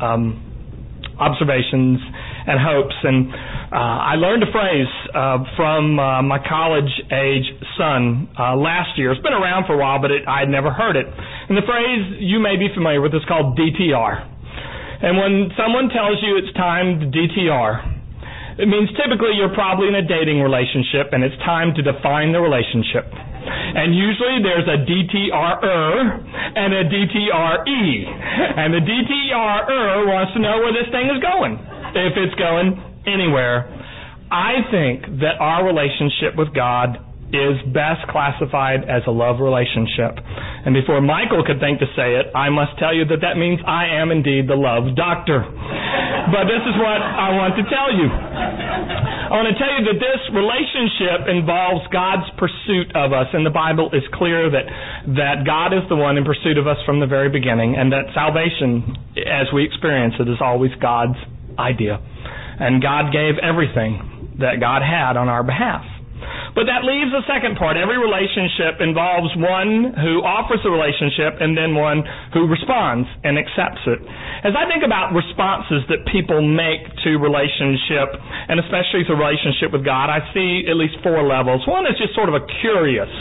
um, observations and hopes. And uh, I learned a phrase uh, from uh, my college age son uh, last year. It's been around for a while, but it, I had never heard it. And the phrase you may be familiar with is called DTR. And when someone tells you it's time to DTR, it means typically you're probably in a dating relationship and it's time to define the relationship. And usually there's a DTR-er and a DTRE. And the DTR-er wants to know where this thing is going. If it's going anywhere. I think that our relationship with God is best classified as a love relationship. And before Michael could think to say it, I must tell you that that means I am indeed the love doctor. But this is what I want to tell you. I want to tell you that this relationship involves God's pursuit of us, and the Bible is clear that that God is the one in pursuit of us from the very beginning, and that salvation, as we experience it, is always God's idea. And God gave everything that God had on our behalf. But that leaves the second part. Every relationship involves one who offers the relationship and then one who responds and accepts it. As I think about responses that people make to relationship, and especially the relationship with God, I see at least four levels. One is just sort of a curious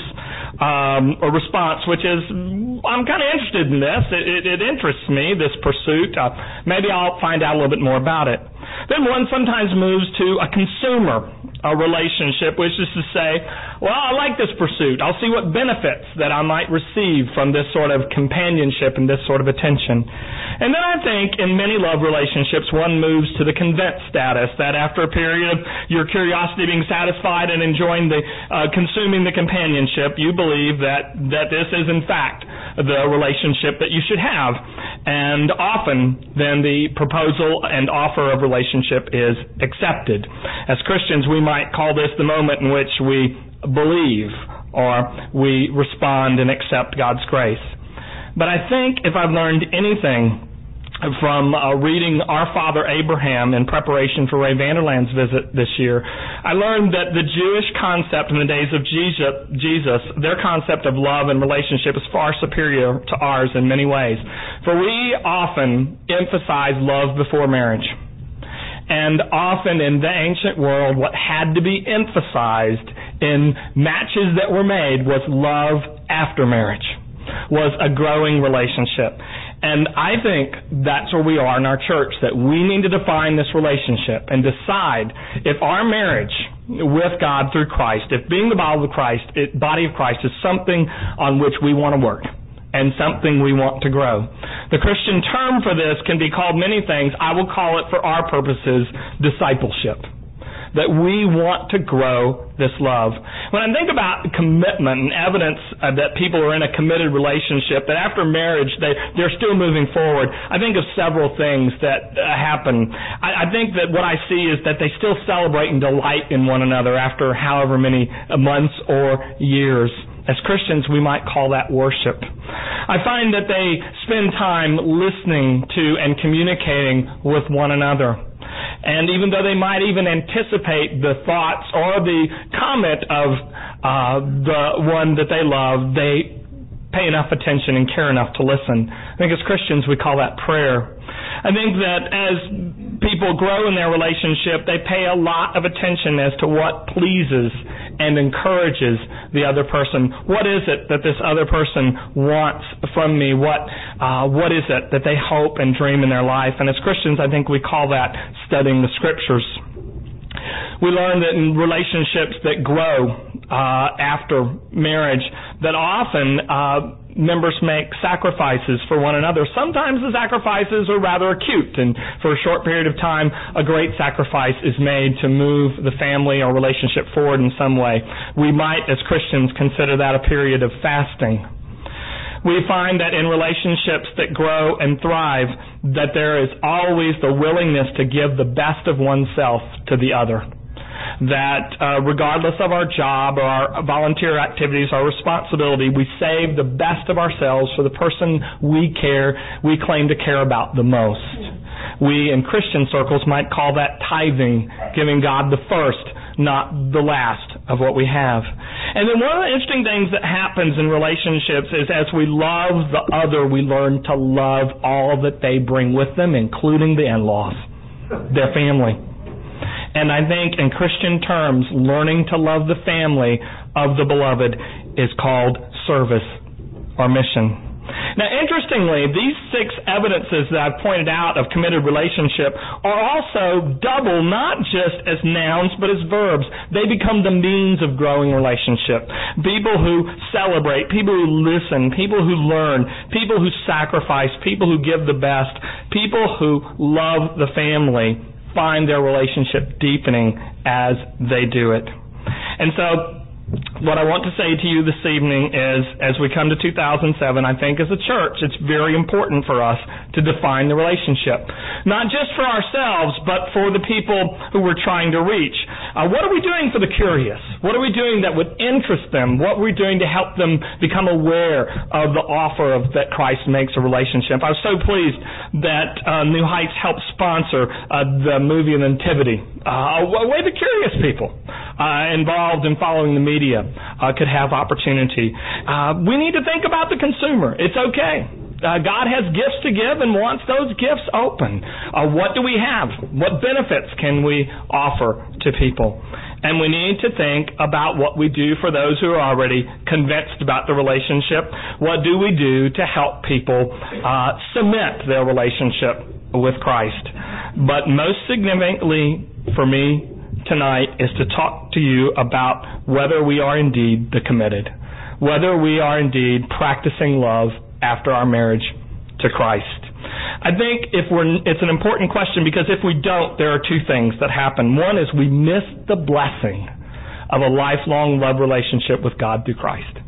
um, a response, which is, I'm kind of interested in this. It, it, it interests me, this pursuit. Uh, maybe I'll find out a little bit more about it. Then one sometimes moves to a consumer a relationship, which is to say, well, I like this pursuit. I'll see what benefits that I might receive from this sort of companionship and this sort of attention. And then I think in many love relationships, one moves to the convinced status that after a period of your curiosity being satisfied and enjoying the uh, consuming the companionship, you believe that that this is in fact the relationship that you should have. And often, then the proposal and offer of relationship is accepted. As Christians, we might call this the moment in which we believe or we respond and accept God's grace. But I think if I've learned anything from uh, reading Our Father Abraham in preparation for Ray Vander Laan's visit this year, I learned that the Jewish concept in the days of Jesus, Jesus, their concept of love and relationship is far superior to ours in many ways. For we often emphasize love before marriage. And often in the ancient world, what had to be emphasized in matches that were made was love after marriage, was a growing relationship. And I think that's where we are in our church, that we need to define this relationship and decide if our marriage with God through Christ, if being the body of Christ, it, body of Christ is something on which we want to work and something we want to grow. The Christian term for this can be called many things. I will call it for our purposes discipleship. That we want to grow this love. When I think about commitment and evidence uh, that people are in a committed relationship, that after marriage they, they're still moving forward, I think of several things that uh, happen. I, I think that what I see is that they still celebrate and delight in one another after however many months or years. As Christians, we might call that worship. I find that they spend time listening to and communicating with one another. And even though they might even anticipate the thoughts or the comment of uh, the one that they love, they pay enough attention and care enough to listen. I think as Christians, we call that prayer. I think that as people grow in their relationship, they pay a lot of attention as to what pleases and encourages the other person. What is it that this other person wants from me? What uh, what is it that they hope and dream in their life? And as Christians, I think we call that studying the scriptures. We learn that in relationships that grow uh, after marriage, that often uh, members make sacrifices for one another. Sometimes the sacrifices are rather acute, and for a short period of time, a great sacrifice is made to move the family or relationship forward in some way. We might, as Christians, consider that a period of fasting. We find that in relationships that grow and thrive, that there is always the willingness to give the best of oneself to the other that uh, regardless of our job or our volunteer activities, our responsibility, we save the best of ourselves for the person we care, we claim to care about the most. We in Christian circles might call that tithing, giving God the first, not the last of what we have. And then one of the interesting things that happens in relationships is as we love the other, we learn to love all that they bring with them, including the in-laws, their family. And I think in Christian terms, learning to love the family of the beloved is called service or mission. Now, interestingly, these six evidences that I've pointed out of committed relationship are also double, not just as nouns, but as verbs. They become the means of growing relationship. People who celebrate, people who listen, people who learn, people who sacrifice, people who give the best, people who love the family find their relationship deepening as they do it. And so what I want to say to you this evening is, as we come to 2007, I think as a church, it's very important for us to define the relationship. Not just for ourselves, but for the people who we're trying to reach. Uh, what are we doing for the curious? What are we doing that would interest them? What are we doing to help them become aware of the offer of that Christ makes a relationship? I was so pleased that uh, New Heights helped sponsor uh, the movie Nativity. Uh, a way the curious people uh, involved in following the media uh, could have opportunity. Uh, we need to think about the consumer. It's okay. Uh, God has gifts to give and wants those gifts open. Uh, what do we have? What benefits can we offer to people? And we need to think about what we do for those who are already convinced about the relationship. What do we do to help people uh, cement their relationship with Christ? But most significantly for me tonight is to talk to you about whether we are indeed the committed, whether we are indeed practicing love after our marriage to Christ. I think if we're, it's an important question because if we don't, there are two things that happen. One is we miss the blessing of a lifelong love relationship with God through Christ.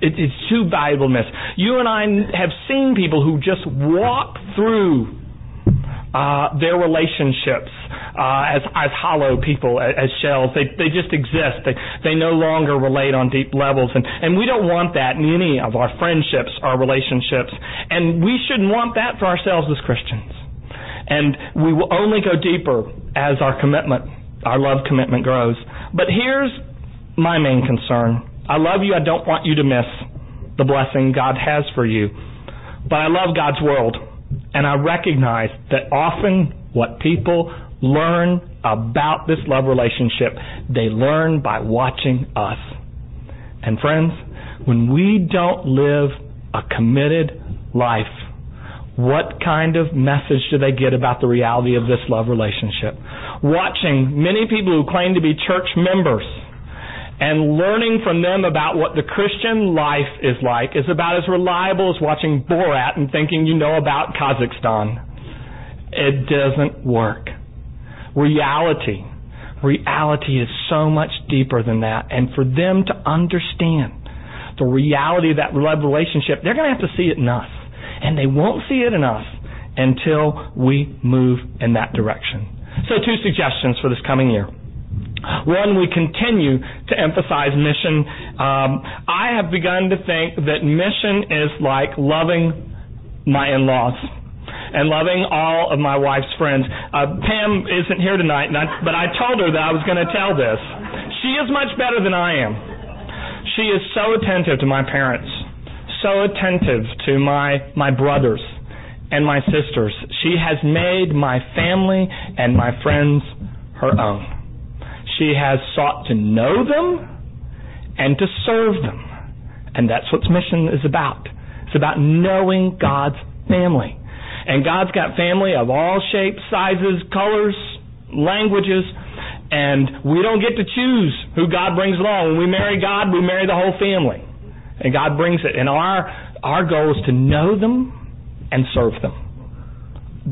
It, it's too valuable to miss. You and I have seen people who just walk through uh, their relationships uh, as as hollow people, as, as shells. They they just exist. They they no longer relate on deep levels, and and we don't want that in any of our friendships, our relationships, and we shouldn't want that for ourselves as Christians. And we will only go deeper as our commitment, our love commitment grows. But here's my main concern. I love you. I don't want you to miss the blessing God has for you. But I love God's world. And I recognize that often what people learn about this love relationship, they learn by watching us. And friends, when we don't live a committed life, what kind of message do they get about the reality of this love relationship? Watching many people who claim to be church members and learning from them about what the Christian life is like is about as reliable as watching Borat and thinking you know about Kazakhstan. It doesn't work reality. Reality is so much deeper than that. And for them to understand the reality of that relationship, they're going to have to see it in us. And they won't see it in us until we move in that direction. So, two suggestions for this coming year. One, we continue to emphasize mission. Um, I have begun to think that mission is like loving my in laws and loving all of my wife's friends. Uh, Pam isn't here tonight, I, but I told her that I was going to tell this. She is much better than I am. She is so attentive to my parents, so attentive to my my brothers and my sisters. She has made my family and my friends her own. She has sought to know them and to serve them. And that's what mission is about. It's about knowing God's family. And God's got family of all shapes, sizes, colors, languages, and we don't get to choose who God brings along. When we marry God, we marry the whole family. And God brings it. And our our goal is to know them and serve them.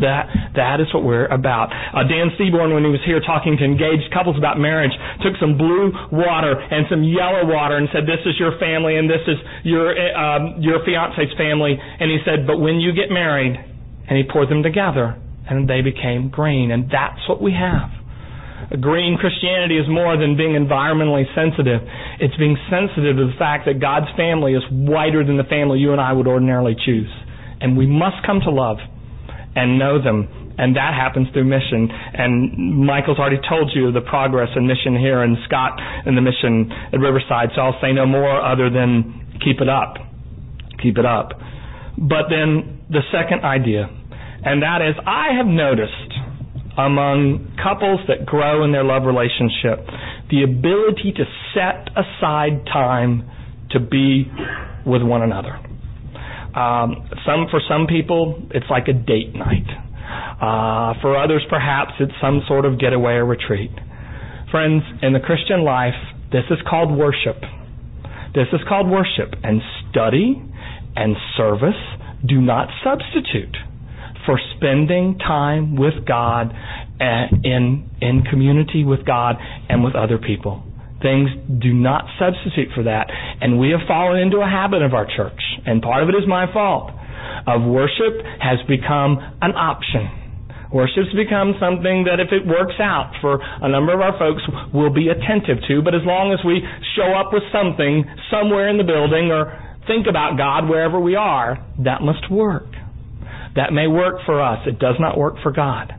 That that is what we're about. Uh, Dan Seaborn, when he was here talking to engaged couples about marriage, took some blue water and some yellow water and said, "This is your family and this is your um, your fiance's family." And he said, "But when you get married, and he poured them together, and they became green. And that's what we have. A green Christianity is more than being environmentally sensitive. It's being sensitive to the fact that God's family is wider than the family you and I would ordinarily choose. And we must come to love and know them and that happens through mission. And Michael's already told you the progress in mission here, and Scott in the mission at Riverside. So I'll say no more other than keep it up, keep it up. But then the second idea, and that is I have noticed among couples that grow in their love relationship the ability to set aside time to be with one another. Um, some for some people, it's like a date night. Uh, for others, perhaps it's some sort of getaway or retreat. Friends, in the Christian life, this is called worship. This is called worship, and study and service do not substitute for spending time with God uh, in in community with God and with other people. Things do not substitute for that. And we have fallen into a habit of our church, and part of it is my fault, of worship has become an option. Worship's become something that if it works out for a number of our folks, we'll be attentive to, but as long as we show up with something somewhere in the building or think about God wherever we are, that must work. That may work for us. It does not work for God.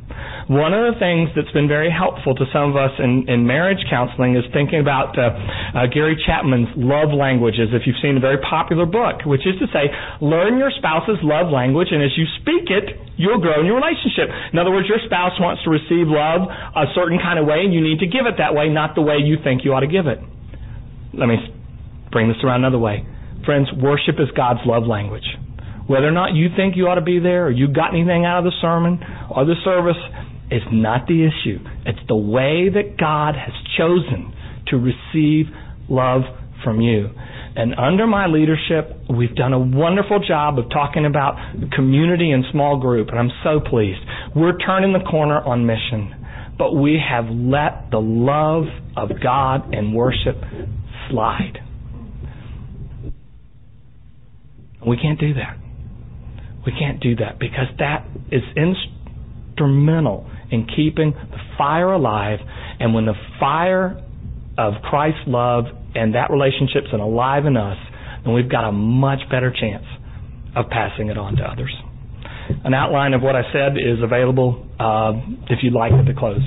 One of the things that's been very helpful to some of us in, in marriage counseling is thinking about uh, uh, Gary Chapman's love languages, if you've seen a very popular book, which is to say, learn your spouse's love language, and as you speak it, you'll grow in your relationship. In other words, your spouse wants to receive love a certain kind of way, and you need to give it that way, not the way you think you ought to give it. Let me bring this around another way. Friends, worship is God's love language. Whether or not you think you ought to be there or you got anything out of the sermon or the service, is not the issue. It's the way that God has chosen to receive love from you. And under my leadership, we've done a wonderful job of talking about community and small group, and I'm so pleased. We're turning the corner on mission, but we have let the love of God and worship slide. We can't do that. We can't do that because that is instrumental in keeping the fire alive. And when the fire of Christ's love and that relationship's alive in us, then we've got a much better chance of passing it on to others. An outline of what I said is available uh, if you'd like at the close.